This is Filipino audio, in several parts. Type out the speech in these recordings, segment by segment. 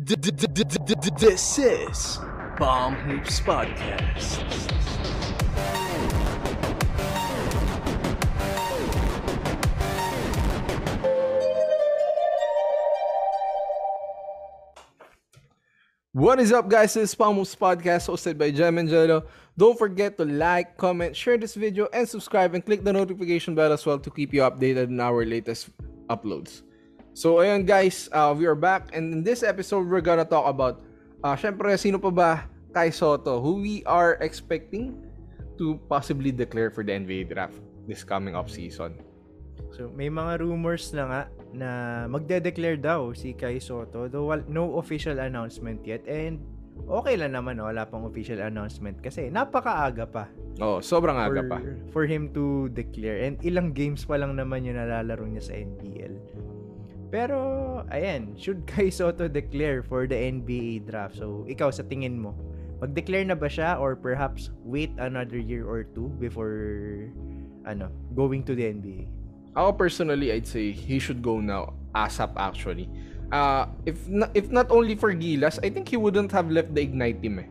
This is Bomb Hoops Podcast. What is up, guys? This is Bomb Hoops Podcast hosted by Jem Angelo. Don't forget to like, comment, share this video, and subscribe, and click the notification bell as well to keep you updated on our latest uploads. So, ayun guys, uh, we are back, and in this episode, we're gonna talk about, uh, syempre, sino pa ba Kai Soto, who we are expecting to possibly declare for the NBA draft this coming off season. So, may mga rumors na nga na magde-declare daw si Kai Soto, though no official announcement yet. And okay lang naman, no? wala pang official announcement kasi napakaaga pa Oh, sobrang for, aga pa. for him to declare. And ilang games pa lang naman yung nalalaro niya sa NBL. Pero, ayan, should Kai Soto declare for the NBA draft? So, ikaw sa tingin mo, mag-declare na ba siya or perhaps wait another year or two before ano, going to the NBA? Ako personally, I'd say he should go now ASAP actually. Uh, if not, if not only for Gilas, I think he wouldn't have left the Ignite team eh.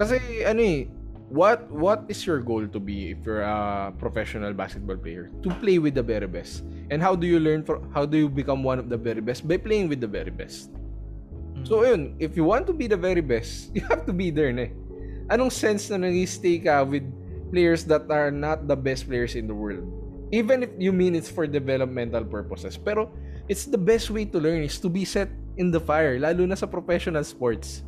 Kasi ano eh, what what is your goal to be if you're a professional basketball player? To play with the very best. And how do you learn for how do you become one of the very best? By playing with the very best. So yun, if you want to be the very best, you have to be there na eh. Anong sense na nag-stay ka with players that are not the best players in the world? Even if you mean it's for developmental purposes. Pero it's the best way to learn is to be set in the fire, lalo na sa professional sports.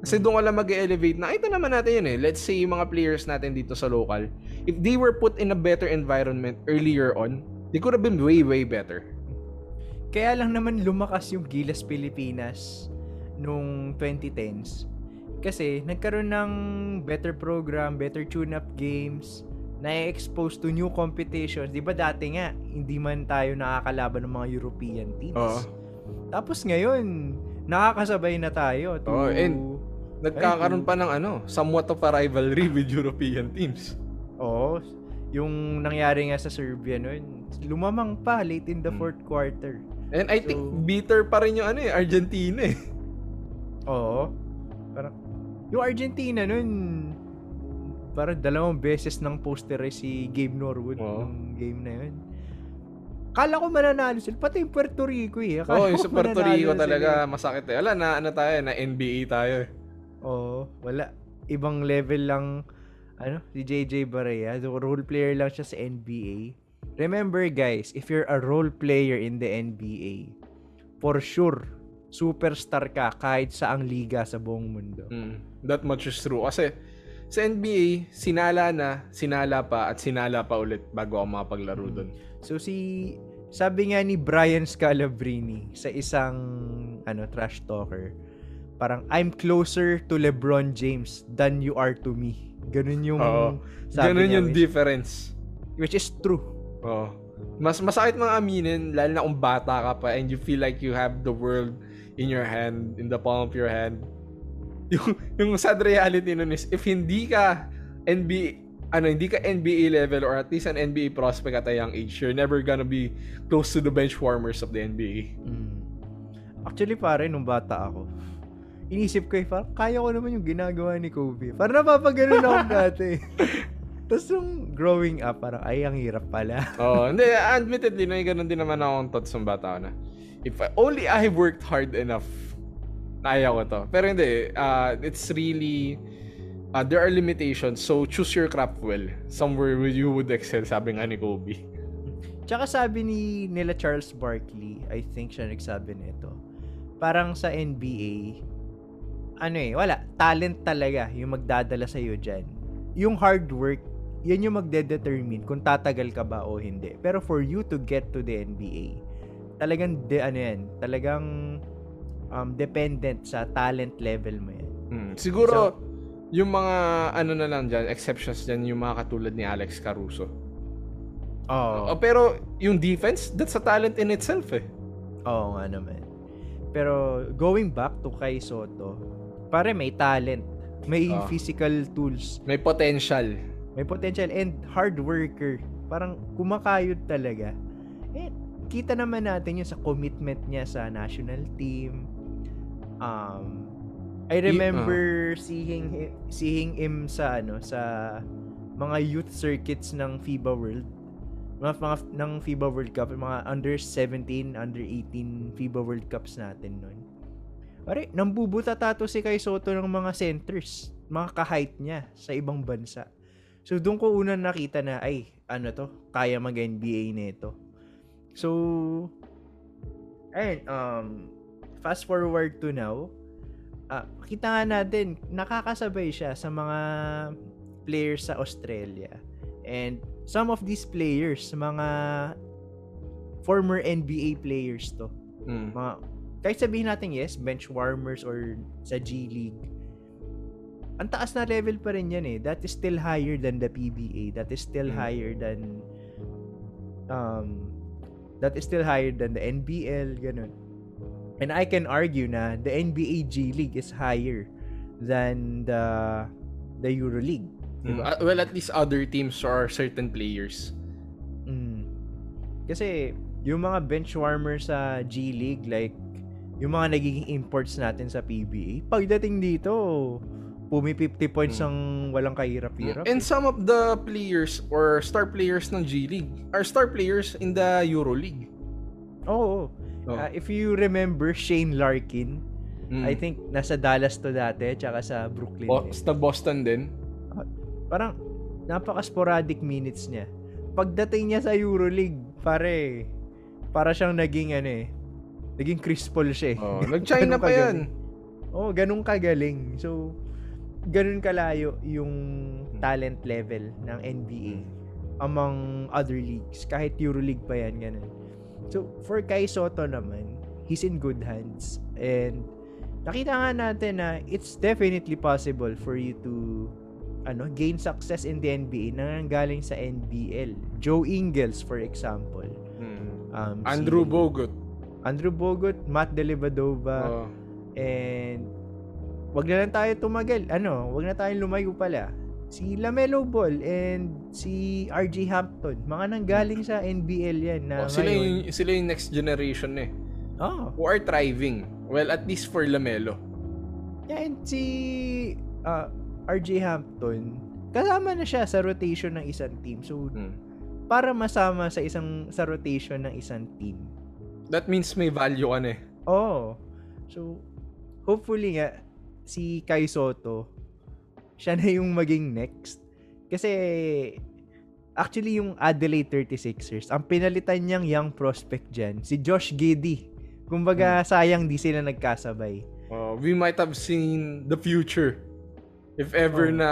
Kasi doon ka lang mag-elevate na, ito naman natin yun eh. Let's say yung mga players natin dito sa local, if they were put in a better environment earlier on, they could have been way, way better. Kaya lang naman lumakas yung Gilas Pilipinas nung 2010s. Kasi nagkaroon ng better program, better tune-up games, na-expose to new competitions. Di ba dati nga, hindi man tayo nakakalaban ng mga European teams. Oo. Tapos ngayon, nakakasabay na tayo to... Oo, and Nagkakaroon pa ng ano, somewhat of a rivalry with European teams. Oo. Yung nangyari nga sa Serbia noon, lumamang pa late in the Hmm. fourth quarter. And I think So- bitter pa rin yung ano eh, Argentina eh. Oo. Parang, yung Argentina nun, parang dalawang beses nang poster si Gabe Norwood Oo. nung game na yun. Kala ko mananalo sila. Pati yung Puerto Rico eh. Akala Oo, yung sa Puerto Rico sila. talaga masakit eh. Wala na ano tayo, na NBA tayo eh. Oo, wala. Ibang level lang, ano, si JJ Barea. Role player lang siya sa NBA. Remember guys, if you're a role player in the NBA, for sure, superstar ka kahit sa ang liga sa buong mundo. Mm, that much is true. Kasi sa NBA, sinala na, sinala pa, at sinala pa ulit bago ako makapaglaro Mm. doon. So si sabi nga ni Brian Scalabrine sa isang ano trash talker, parang I'm closer to LeBron James than you are to me. Ganun yung Oo. sabi Ganun niya, yung which, difference. which is true. Oo. Mas masakit mga aminin, lalo na kung bata ka pa and you feel like you have the world in your hand, in the palm of your hand. Yung, yung sad reality nun is, if hindi ka NBA, ano, hindi ka NBA level or at least an NBA prospect at a young age, you're never gonna be close to the bench warmers of the NBA. Mm. Actually pare nung bata ako, inisip ko eh, parang kaya ko naman yung ginagawa ni Kobe. Parang napapaganon ako dati. Tapos yung growing up, parang ay, ang hirap pala. Oo, hindi, admittedly, na ganun din naman akong thoughts ng bata ko na. If I, only I worked hard enough, kaya ko to. Pero hindi, uh, it's really, uh, there are limitations, so choose your craft well. Somewhere where you would excel, sabi nga ni Kobe. Tsaka sabi ni nila Charles Barkley, I think siya nagsabi nito. Parang sa NBA, ano eh, wala, talent talaga yung magdadala sa iyo diyan. Yung hard work, yan yung magde-determine kung tatagal ka ba o hindi. Pero for you to get to the NBA, talagang de, ano yan, talagang um, dependent sa talent level mo yan. Hmm. Siguro, yung mga, ano na lang dyan, exceptions dyan, yung mga katulad ni Alex Caruso. Oh, pero, yung defense, that's a talent in itself eh. Oo nga naman. Pero going back to kay Soto, pare may talent, may Ah. physical tools, May potential. may potential and hard worker. Parang kumakayod talaga. Eh, kita naman natin yun sa commitment niya sa national team. um I remember seeing hi- seeing him sa ano sa mga youth circuits ng FIBA World mga, mga ng FIBA World Cup mga under 17 under 18 FIBA World Cups natin noon Pare, nambubuta tato si Kai Soto ng mga centers, mga ka-height niya sa ibang bansa. So doon ko una nakita na ay ano to, kaya mag-NBA nito. So ayun, um fast forward to now, ah, kita nga natin nakakasabay siya sa mga players sa Australia. And some of these players, mga former NBA players to. Mm. Mga kahit sabihin natin yes, bench warmers or sa G League, ang taas na level pa rin yan eh. That is still higher than the PBA. That is still Mm. higher than um that is still higher than the NBL, ganun. And I can argue na the NBA G League is higher than the the EuroLeague. Mm. Uh, well, at least other teams or certain players. Mm. Kasi yung mga bench warmer sa G League like yung mga nagiging imports natin sa PBA, pagdating dito, pumi 50 points Mm. ang walang kahirap-hirap. And some of the players or star players ng G League are star players in the Euro League. Oo. Oh. Ah, if you remember Shane Larkin, Mm. I think nasa Dallas to dati, tsaka sa Brooklyn. Bo- eh. sa Boston din. Parang napaka-sporadic minutes niya. Pagdating niya sa EuroLeague, pare, para siyang naging ano eh, naging Chris Paul siya eh. Oh, nag-China pa yan. kagaling. Oh, ganun kagaling. So, ganun kalayo yung talent level ng NBA among other leagues. Kahit EuroLeague pa yan, ganun. So, for Kai Soto naman, he's in good hands. And, nakita nga natin na it's definitely possible for you to ano, gain success in the NBA na galing sa NBL. Joe Ingles, for example. Mm. Um, Andrew si Bogut. Andrew Bogut, Matt Delibadova, Oh. and wag na lang tayo tumagal. Ano, wag na tayong lumayo pala. Si Lamelo Ball and si RJ Hampton. Mga nanggaling sa NBL yan na Oh, sila, ngayon. yung, sila yung next generation eh. Oh, Who are thriving. Well, at least for Lamelo. yeah, and si uh, RJ Hampton, kasama na siya sa rotation ng isang team. So, Mm. para masama sa isang sa rotation ng isang team. That means may value ka eh. Oh. So, hopefully nga, si Kai Soto, siya na yung maging next. Kasi, actually yung Adelaide 36ers, ang pinalitan niyang young prospect dyan, si Josh Giddy. Kumbaga, sayang di sila nagkasabay. Oh, we might have seen the future. If ever Oh. na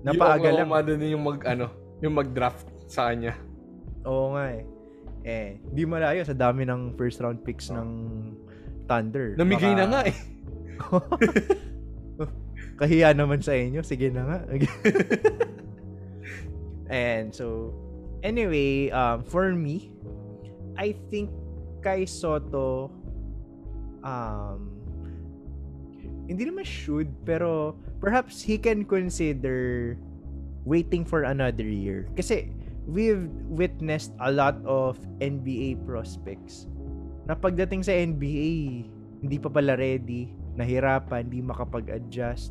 Napaaga lang. Yung mag ano, yung mag-draft sa kanya. Oo nga eh. Eh, di malayo sa dami ng first round picks Oh. ng Thunder. Namigay Baka- na nga eh. Kahiya naman sa inyo. Sige na nga. And so, anyway, um, for me, I think kay Soto, um, hindi naman should, pero perhaps he can consider waiting for another year. Kasi we've witnessed a lot of NBA prospects na pagdating sa NBA, hindi pa pala ready, nahirapan, hindi makapag-adjust.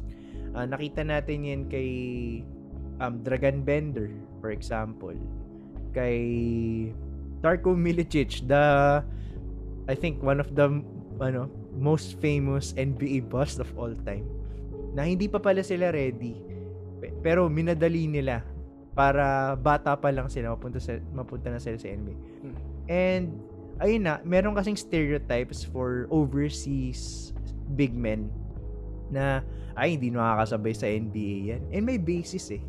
Ah, nakita natin yan kay um, Dragan Bender, for example. Kay Darko Milicic, the I think one of the ano, most famous NBA bust of all time. Na hindi pa pala sila ready. Pe- Pero minadali nila para bata pa lang sila mapunta sa mapunta na sila sa NBA. Hmm. And ayun na, meron kasing stereotypes for overseas big men na ay hindi nakakasabay sa NBA yan. And may basis eh.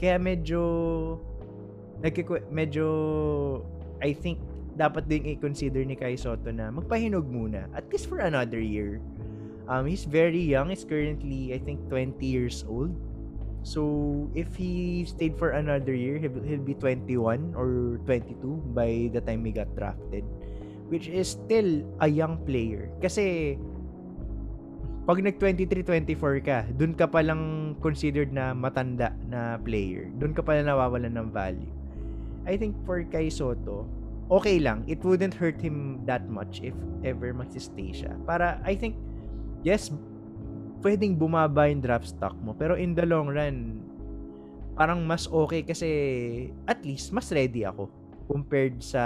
Kaya medyo nagkiku- medyo I think dapat din i-consider ni Kai Soto na magpahinog muna at least for another year. Um, he's very young. He's currently, I think, 20 years old. So, if he stayed for another year, he'll, he'll be 21 or 22 by the time he got drafted. Which is still a young player. Kasi, pag nag 23-24 ka, dun ka palang considered na matanda na player. Dun ka pala nawawalan ng value. I think for Kai Soto, okay lang. It wouldn't hurt him that much if ever magsistay siya. Para, I think, yes, pwedeng bumaba yung draft stock mo. Pero in the long run, parang mas okay kasi at least mas ready ako compared sa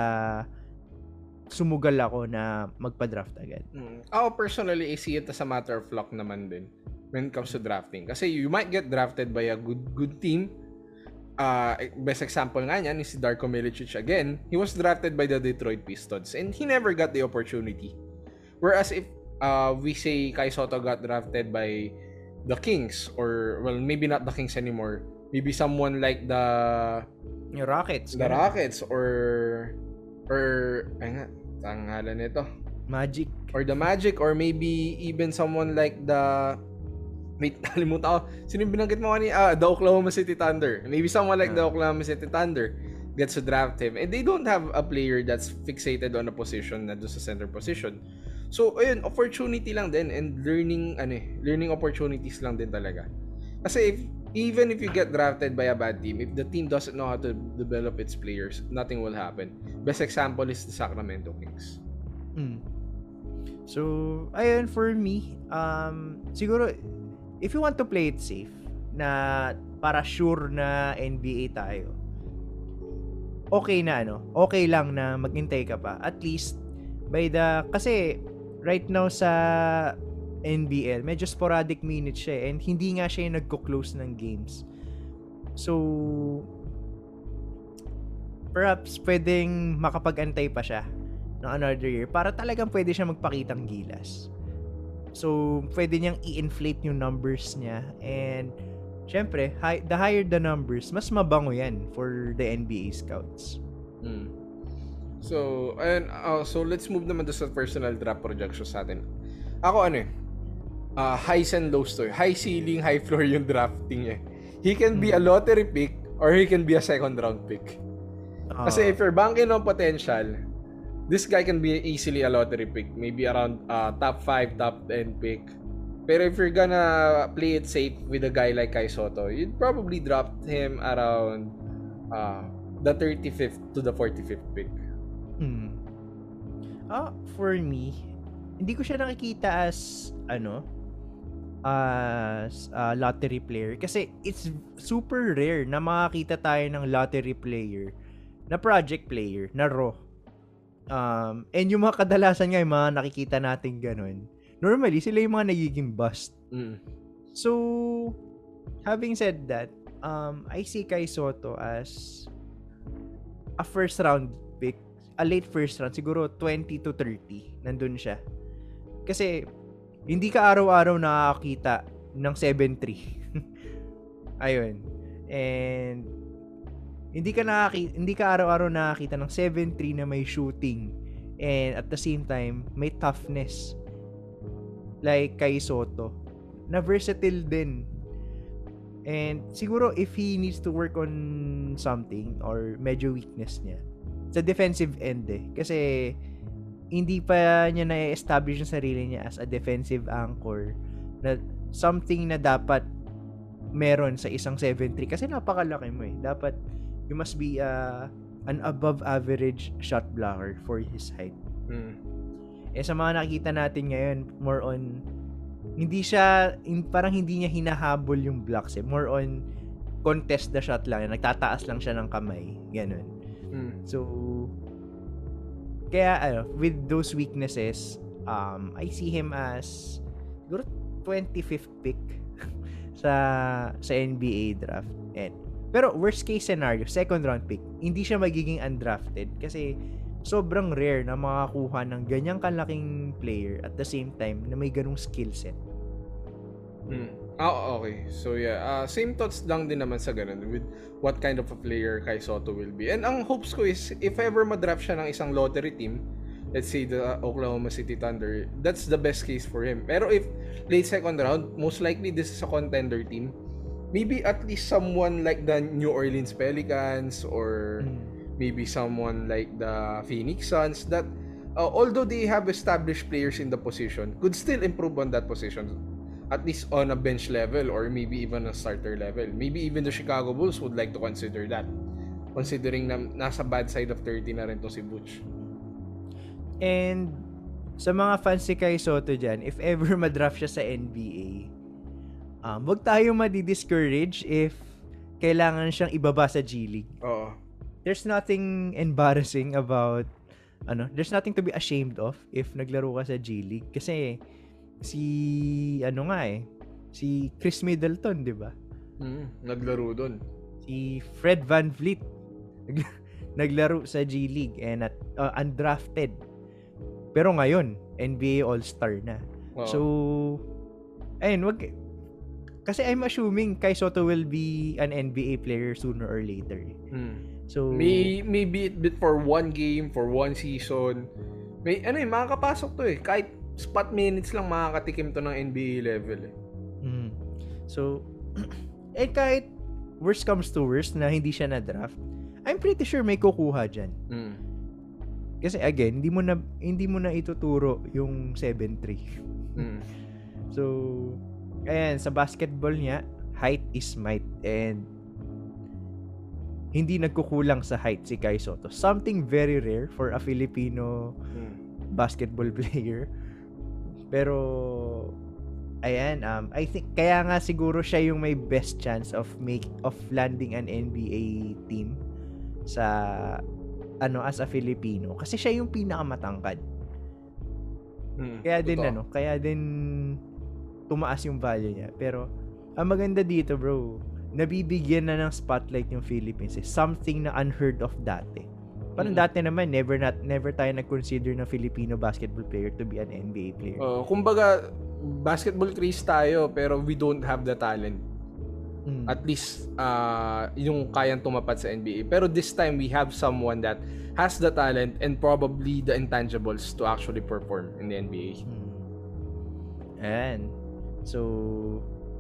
sumugal ako na magpa-draft agad. Mm. Ako personally, I see it as a matter of luck naman din when it comes to drafting. Kasi you might get drafted by a good good team. Uh, best example nga niyan is si Darko Milicic again. He was drafted by the Detroit Pistons and he never got the opportunity. Whereas if uh, we say Kai Soto got drafted by the Kings or well maybe not the Kings anymore maybe someone like the yung Rockets the Rockets or or ay nga tanghalan nito Magic or the Magic or maybe even someone like the Wait, nalimutan ko. Sino yung binanggit mo kanina? Ah, the Oklahoma City Thunder. Maybe someone like the Oklahoma City Thunder gets to draft him. And they don't have a player that's fixated on a position na doon sa center position. So, ayun, opportunity lang din and learning, ano eh, learning opportunities lang din talaga. Kasi if, even if you get drafted by a bad team, if the team doesn't know how to develop its players, nothing will happen. Best example is the Sacramento Kings. Mm. So, ayun, for me, um, siguro, if you want to play it safe, na para sure na NBA tayo, okay na ano, okay lang na maghintay ka pa. At least, by the, kasi, right now sa NBL, medyo sporadic minutes siya eh, and hindi nga siya yung nagko-close ng games. So, perhaps pwedeng makapag-antay pa siya ng another year para talagang pwede siya magpakitang gilas. So, pwede niyang i-inflate yung numbers niya. And, syempre, high, the higher the numbers, mas mabango yan for the NBA scouts. Mm. So, and uh, so let's move naman to sa personal draft projections natin. Ako ano eh, uh, highs and lows to eh. High ceiling, high floor yung drafting eh. He can be a lottery pick or he can be a second round pick. Kasi Ah. if you're banking on potential, this guy can be easily a lottery pick. Maybe around uh, top 5, top 10 pick. Pero if you're gonna play it safe with a guy like Kai Soto, you'd probably drop him around uh, the 35th to the 45th pick. Hmm. Ah, for me, hindi ko siya nakikita as ano as a lottery player kasi it's super rare na makakita tayo ng lottery player na project player na raw. Um, and yung mga kadalasan nga yung mga nakikita natin ganun. Normally, sila yung mga nagiging bust. Mm. So, having said that, um, I see Kai Soto as a first round a late first round, siguro 20 to 30, nandun siya. Kasi, hindi ka araw-araw nakakita ng 7-3. Ayun. And, hindi ka nakaki- hindi ka araw-araw nakakita ng 7-3 na may shooting and at the same time may toughness like kay Soto na versatile din and siguro if he needs to work on something or medyo weakness niya sa defensive end eh kasi hindi pa niya na-establish yung sarili niya as a defensive anchor na something na dapat meron sa isang 7-3 kasi napakalaki mo eh dapat you must be uh, an above average shot blocker for his height. Mm. Eh sa mga nakikita natin ngayon, more on hindi siya in, parang hindi niya hinahabol yung blocks eh. More on contest the shot lang. Nagtataas lang siya ng kamay. Ganun. Mm. So kaya ano, with those weaknesses, um, I see him as siguro 25th pick sa sa NBA draft. And, pero worst case scenario, second round pick, hindi siya magiging undrafted kasi sobrang rare na makakuha ng ganyang kalaking player at the same time na may ganung skill set. Mm. Ah, okay. So yeah, uh, same thoughts lang din naman sa ganun with what kind of a player Kai Soto will be. And ang hopes ko is if ever ma-draft siya ng isang lottery team, let's say the Oklahoma City Thunder, that's the best case for him. Pero if late second round, most likely this is a contender team. Maybe at least someone like the New Orleans Pelicans or maybe someone like the Phoenix Suns that uh, although they have established players in the position, could still improve on that position at least on a bench level or maybe even a starter level. Maybe even the Chicago Bulls would like to consider that. Considering na nasa bad side of 30 na rin to si Butch. And sa mga fans si Kai Soto dyan, if ever madraft siya sa NBA, um, wag tayo madi-discourage if kailangan siyang ibaba sa G League. Oo. There's nothing embarrassing about ano, there's nothing to be ashamed of if naglaro ka sa G League kasi si ano nga eh, si Chris Middleton, 'di ba? Mm, naglaro doon. Si Fred Van Vliet naglaro sa G League and at uh, undrafted. Pero ngayon, NBA All-Star na. Oo. So, ayun, wag kasi I'm assuming Kai Soto will be an NBA player sooner or later. Mm. So, May, maybe it bit for one game, for one season. May, ano eh, makakapasok to eh. Kahit spot minutes lang makakatikim to ng NBA level eh. mm. So, eh kahit worst comes to worst na hindi siya na-draft, I'm pretty sure may kukuha dyan. Mm. Kasi again, hindi mo na hindi mo na ituturo yung 7-3. Mm. So, ayan, sa basketball niya, height is might and hindi nagkukulang sa height si Kai Soto. Something very rare for a Filipino Mm. basketball player. Pero ayan, um I think kaya nga siguro siya yung may best chance of make of landing an NBA team sa ano as a Filipino kasi siya yung pinakamatangkad. Mm. Kaya din Totoo. ano, kaya din tumaas yung value niya. Pero ang maganda dito, bro, nabibigyan na ng spotlight yung Philippines. Eh. Something na unheard of dati. Parang Mm. dati naman never not never tayo nag-consider ng Filipino basketball player to be an NBA player. Oh, kumbaga, basketball craze tayo pero we don't have the talent. Mm. At least, uh, yung kayang tumapat sa NBA. Pero this time, we have someone that has the talent and probably the intangibles to actually perform in the NBA. Hmm. Ayan. So,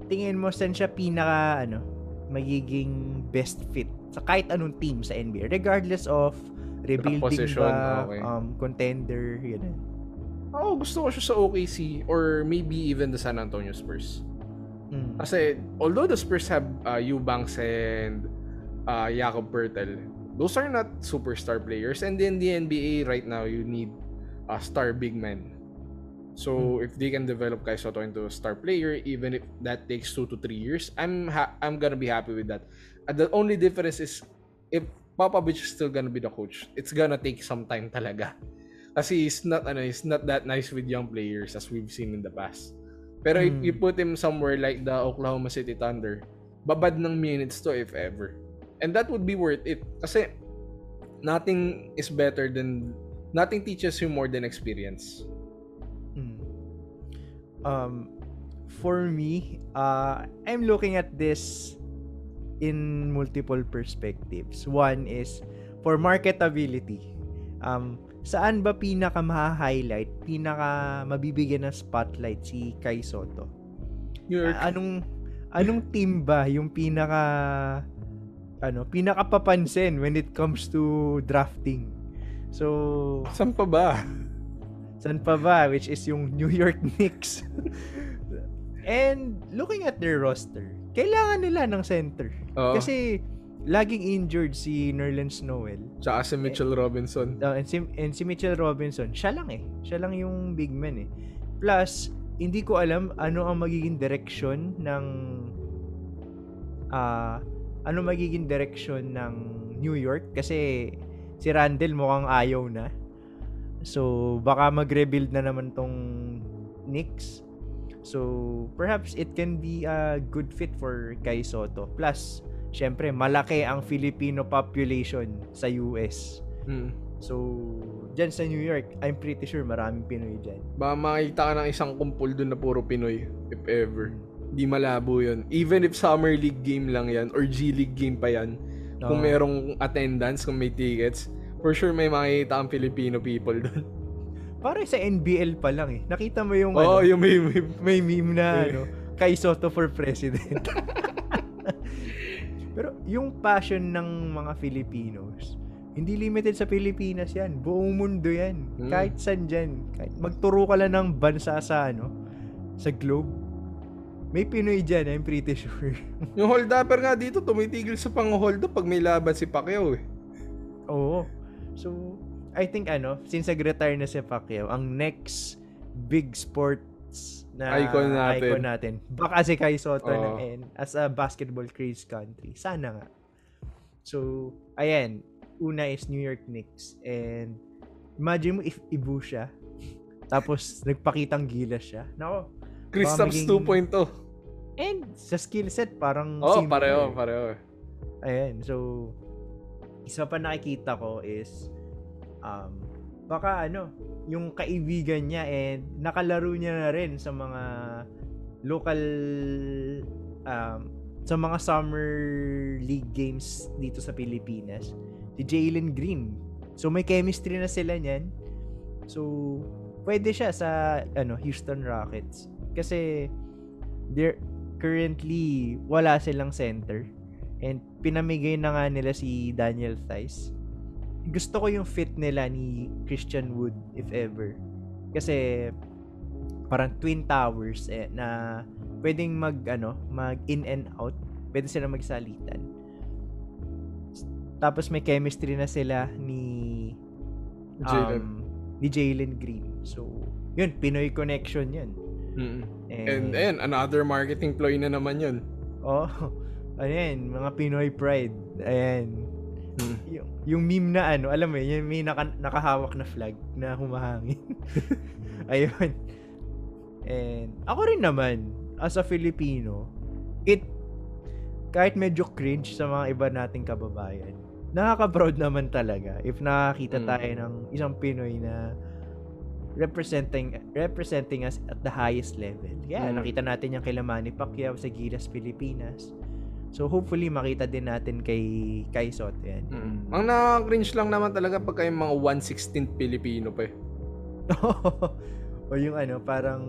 tingin mo saan siya pinaka, ano, magiging best fit sa kahit anong team sa NBA, regardless of rebuilding position, ba, okay. um, contender, yun. Oo, gusto ko siya sa OKC or maybe even the San Antonio Spurs. Mm. Kasi although the Spurs have uh, Eubanks and uh, Jakob Pertl, those are not superstar players. And in the NBA right now, you need a star big man. So if they can develop Kai Soto into a star player, even if that takes two to three years, I'm ha- I'm gonna be happy with that. Uh, the only difference is if Popovich is still gonna be the coach, it's gonna take some time talaga. Kasi he's not ano, he's not that nice with young players as we've seen in the past. Pero if Hmm. you put him somewhere like the Oklahoma City Thunder, babad ng minutes to if ever. And that would be worth it. Kasi nothing is better than nothing teaches you more than experience. Mm. Um, for me, uh, I'm looking at this in multiple perspectives. One is for marketability. Um, saan ba pinaka ma-highlight, pinaka mabibigyan ng spotlight si Kai Soto? York. A- anong anong team ba yung pinaka ano, pinaka papansin when it comes to drafting? So, Saan pa ba? San pa ba? Which is yung New York Knicks. And looking at their roster, kailangan nila ng center. Oo. Kasi laging injured si Nerlens Noel. Tsaka si Mitchell Robinson. Uh, and, si, and si Mitchell Robinson, siya lang eh. Siya lang yung big man eh. Plus, hindi ko alam ano ang magiging direction ng ah ano magiging direction ng New York kasi si Randall mukhang ayaw na. So, baka mag-rebuild na naman tong Knicks. So, perhaps it can be a good fit for Kai Soto. Plus, syempre, malaki ang Filipino population sa US. Hmm. So, dyan sa New York, I'm pretty sure maraming Pinoy dyan. Baka makita ka ng isang kumpul dun na puro Pinoy, if ever. Di malabo yun. Even if Summer League game lang yan, or G League game pa yan, kung Oo. merong attendance, kung may tickets, for sure may makikita ang Filipino people dun. Parang sa NBL pa lang eh. Nakita mo yung, Oo, ano, yung may, may may meme na ano, Kai Soto for president. Pero yung passion ng mga Filipinos, hindi limited sa Pilipinas yan. Buong mundo yan. Hmm. Kahit saan dyan. Kahit magturo ka lang ng bansa sa ano, sa globe. May Pinoy dyan, I'm pretty sure. Yung hold upper nga dito, tumitigil sa pang-hold up pag may laban si Pacquiao eh. Oo. So, I think ano, since nag-retire na si Pacquiao, ang next big sports na Icon natin. icon natin. Baka si Kai Soto Oo. na and as a basketball craze country. Sana nga. So, ayan. Una is New York Knicks. And imagine mo if Ibu siya. Tapos nagpakitang gilas siya. Nako. Kristaps maging- 2.0. And sa skill set parang Oh, similar. pareho, pareho. Ayan, so isa pa nakikita ko is um baka ano, yung kaibigan niya and nakalaro niya na rin sa mga local um sa mga summer league games dito sa Pilipinas. Si Jalen Green. So may chemistry na sila niyan. So pwede siya sa ano Houston Rockets kasi they're currently wala silang center and pinamigay na nga nila si Daniel Thies. Gusto ko yung fit nila ni Christian Wood if ever. Kasi parang twin towers eh, na pwedeng mag ano, mag in and out. Pwede sila magsalitan. Tapos may chemistry na sila ni Jalen. um, ni Jalen Green. So, yun, Pinoy connection yun. Mm. And, And then, another marketing ploy na naman yun. oh, ano yan, mga Pinoy pride. Ayan. Mm. Yung, yung meme na ano, alam mo yun, yung may naka, nakahawak na flag na humahangin. Ayun. And ako rin naman, as a Filipino, it, kahit medyo cringe sa mga iba nating kababayan, nakaka-proud naman talaga if nakakita Mm. tayo ng isang Pinoy na representing representing us at the highest level. Yeah, Mm. nakita natin yung kay Manny Pacquiao sa Gilas Pilipinas. So hopefully makita din natin kay Kai Soto yan. Mm. Ang nakaka-cringe lang naman talaga pagka yung mga 116th Pilipino pa eh. o yung ano, parang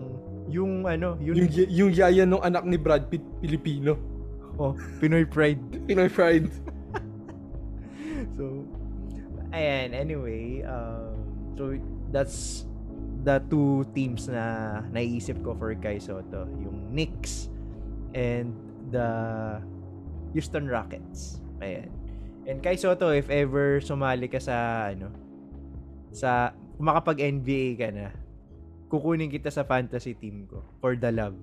yung ano, yun, Yung, y- yung yaya nung anak ni Brad Pitt, Pilipino. oh, Pinoy pride. Pinoy pride. So, ayan, anyway, um, so that's the two teams na naisip ko for Kai Soto. Yung Knicks and the Houston Rockets. Ayan. And Kai Soto, if ever sumali ka sa, ano, sa, kung makapag-NBA ka na, kukunin kita sa fantasy team ko for the love.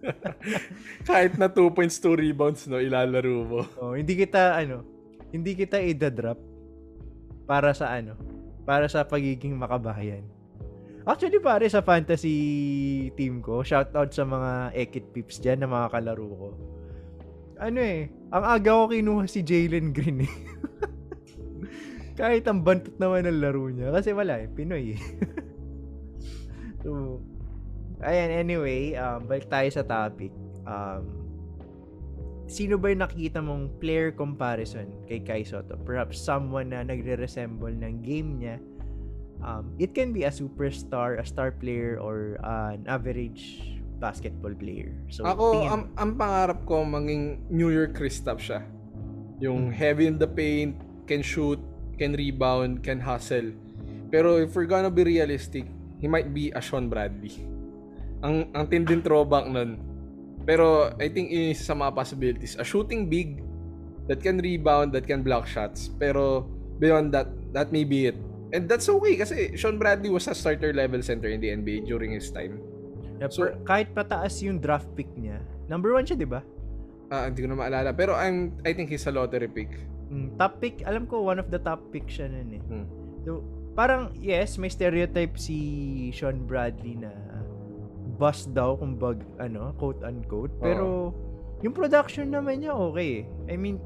Kahit na 2 points, 2 rebounds, no, ilalaro mo. Oh, hindi kita ano, hindi kita i-drop para sa ano, para sa pagiging makabayan. Actually, pare, sa fantasy team ko, shout out sa mga Ekit Pips dyan na mga kalaro ko. Ano eh, ang aga ko kinuha si Jalen Green eh. Kahit ang bantot naman ng laro niya. Kasi wala eh, Pinoy eh. so, ayan, anyway, um, balik tayo sa topic. Um, sino ba yung nakikita mong player comparison kay Kai Soto? Perhaps someone na nagre-resemble ng game niya. Um, it can be a superstar, a star player, or uh, an average basketball player. So, Ako, tingin ang, ang pangarap ko maging New York Kristaps siya. Yung heavy in the paint, can shoot, can rebound, can hustle. Pero if we're gonna be realistic, he might be a Sean Bradley. Ang ang tinding throwback nun. Pero I think isa sa mga possibilities. A shooting big that can rebound, that can block shots. Pero beyond that, that may be it. And that's okay kasi Sean Bradley was a starter level center in the NBA during his time. Yeah, So- per- kahit pataas yung draft pick niya, number one siya, di ba? Ah, hindi ko na maalala. Pero I'm, I think he's a lottery pick. Mm, top pick, alam ko, one of the top pick siya nun eh. Hmm. So, parang, yes, may stereotype si Sean Bradley na bust daw, kumbag, ano, quote-unquote. Pero, yung production naman niya, okay. eh. I mean,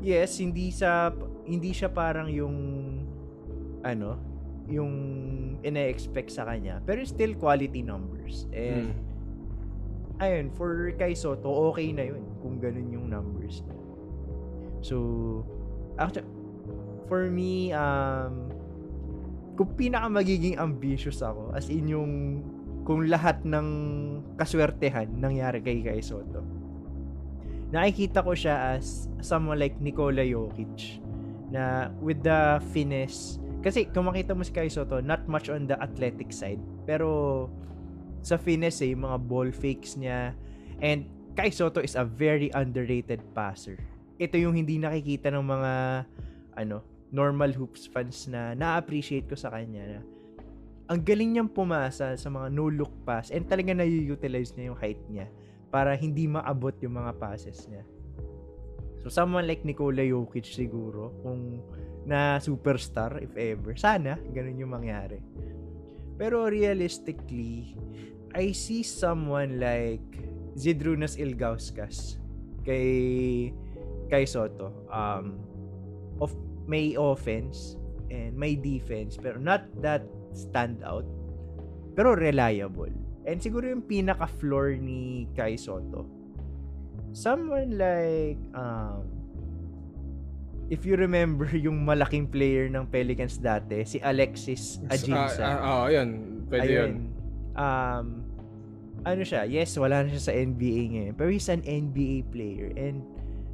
yes, hindi sa, hindi siya parang yung, ano, yung ina-expect sa kanya. Pero still quality numbers. And, Hmm. ayun, for kay Soto, okay na yun kung ganun yung numbers niya. So, actually, for me, um, kung pinaka magiging ambitious ako, as in yung, kung lahat ng kaswertehan nangyari kay Kai Soto, nakikita ko siya as someone like Nikola Jokic, na with the finesse, kasi kung makita mo si Kai Soto, not much on the athletic side, pero sa finesse eh, mga ball fakes niya. And Kai Soto is a very underrated passer. Ito yung hindi nakikita ng mga ano, normal hoops fans na na-appreciate ko sa kanya na ang galing niyang pumasa sa mga no-look pass and talaga na-utilize niya yung height niya para hindi maabot yung mga passes niya. So, someone like Nikola Jokic siguro, kung na superstar, if ever. Sana, ganun yung mangyari. Pero realistically, I see someone like Zidrunas Ilgauskas kay kay Soto. Um, of may offense and may defense pero not that stand out. Pero reliable. And siguro yung pinaka-floor ni Kai Soto. Someone like, um, if you remember yung malaking player ng Pelicans dati, si Alexis Ajinsa. Ah, ah, oh, yun. Pwede Ayun. yun. Um, ano siya, yes, wala na siya sa NBA ngayon. Pero he's an NBA player. And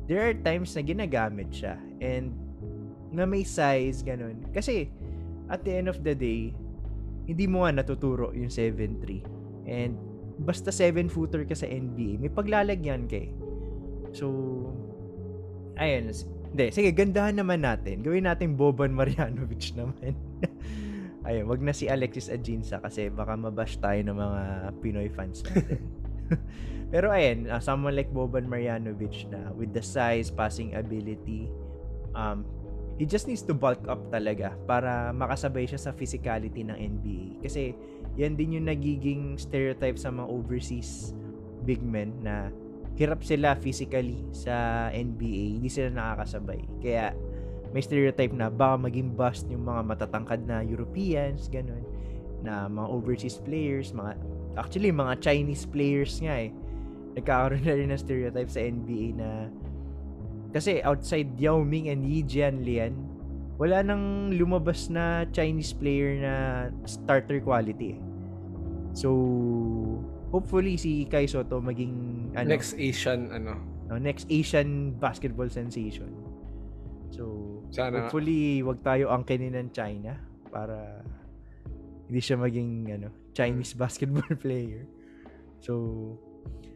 there are times na ginagamit siya. And na may size, ganun. Kasi, at the end of the day, hindi mo nga natuturo yung 7'3". And basta 7-footer ka sa NBA, may paglalagyan kay. So, ayun. Hindi, sige, gandahan naman natin. Gawin natin Boban Marjanovic naman. ayun, wag na si Alexis Ajinsa kasi baka mabash tayo ng mga Pinoy fans natin. Pero ayun, uh, someone like Boban Marjanovic na with the size, passing ability, um, he just needs to bulk up talaga para makasabay siya sa physicality ng NBA. Kasi yan din yung nagiging stereotype sa mga overseas big men na hirap sila physically sa NBA, hindi sila nakakasabay. Kaya may stereotype na baka maging bust yung mga matatangkad na Europeans, ganun, na mga overseas players, mga actually mga Chinese players nga eh. Nagkakaroon na rin ng stereotype sa NBA na kasi outside Yao Ming and Yi Jianlian, wala nang lumabas na Chinese player na starter quality. So, hopefully si Kai Soto maging ano, next Asian ano. No, next Asian basketball sensation. So, Sana hopefully wag tayo angkinin ng China para hindi siya maging ano, Chinese basketball player. So,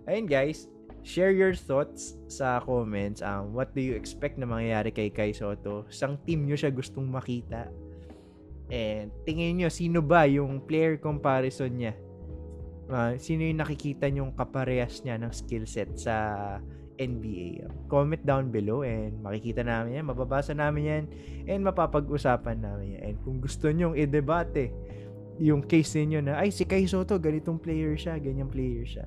ayun guys, share your thoughts sa comments. Um, what do you expect na mangyayari kay Kai Soto? Sang team nyo siya gustong makita? And tingin nyo, sino ba yung player comparison niya? Uh, sino yung nakikita nyong kaparehas niya ng skill set sa NBA? Comment down below and makikita namin yan, mababasa namin yan, and mapapag-usapan namin yan. And kung gusto nyong i-debate yung case niyo na, ay, si Kai Soto, ganitong player siya, ganyang player siya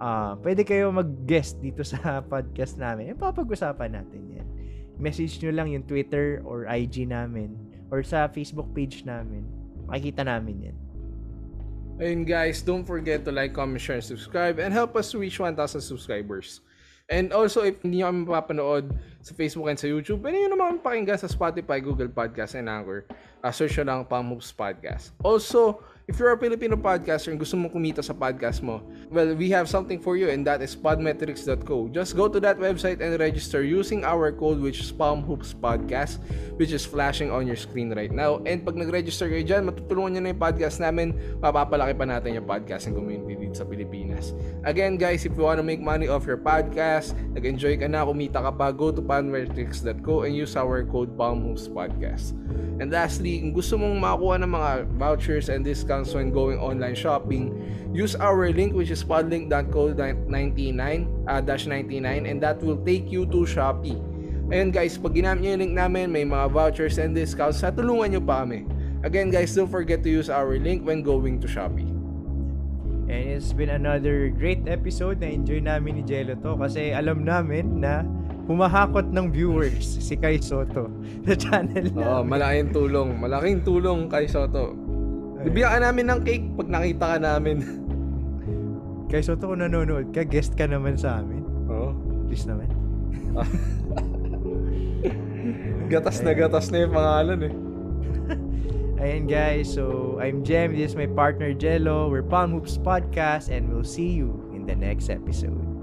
uh, pwede kayo mag-guest dito sa podcast namin. E, papag-usapan natin yan. Message nyo lang yung Twitter or IG namin or sa Facebook page namin. Makikita namin yan. Ayun guys, don't forget to like, comment, share, and subscribe and help us reach 1,000 subscribers. And also, if hindi nyo kami mapapanood sa Facebook and sa YouTube, pwede nyo naman pakinggan sa Spotify, Google Podcast, and Anchor. Uh, search nyo lang Palm Hoops Podcast. Also, If you're a Filipino podcaster and gusto mong kumita sa podcast mo, well, we have something for you and that is podmetrics.co. Just go to that website and register using our code which is Palm Hoops Podcast which is flashing on your screen right now. And pag nag-register kayo dyan, matutulungan nyo na yung podcast namin, mapapalaki pa natin yung podcasting community dito sa Pilipinas. Again guys, if you want to make money off your podcast, nag-enjoy ka na, kumita ka pa, go to podmetrics.co and use our code Palm Hoops Podcast. And lastly, kung gusto mong makakuha ng mga vouchers and discounts discounts when going online shopping, use our link which is podlink.co99 uh, 99 and that will take you to Shopee. Ayun guys, pag ginamit nyo yung link namin, may mga vouchers and discounts, sa tulungan nyo pa kami. Again guys, don't forget to use our link when going to Shopee. And it's been another great episode na enjoy namin ni Jello to kasi alam namin na humahakot ng viewers si Kai Soto sa channel namin. Oo, malaking tulong. Malaking tulong kay Soto. Bibigyan ka namin ng cake pag nakita ka namin. Kay Soto kung nanonood ka, guest ka naman sa amin. Oo. Please naman. gatas na gatas na yung pangalan eh. Ayan guys, so I'm Jem, this is my partner Jello. We're Palm Hoops Podcast and we'll see you in the next episode.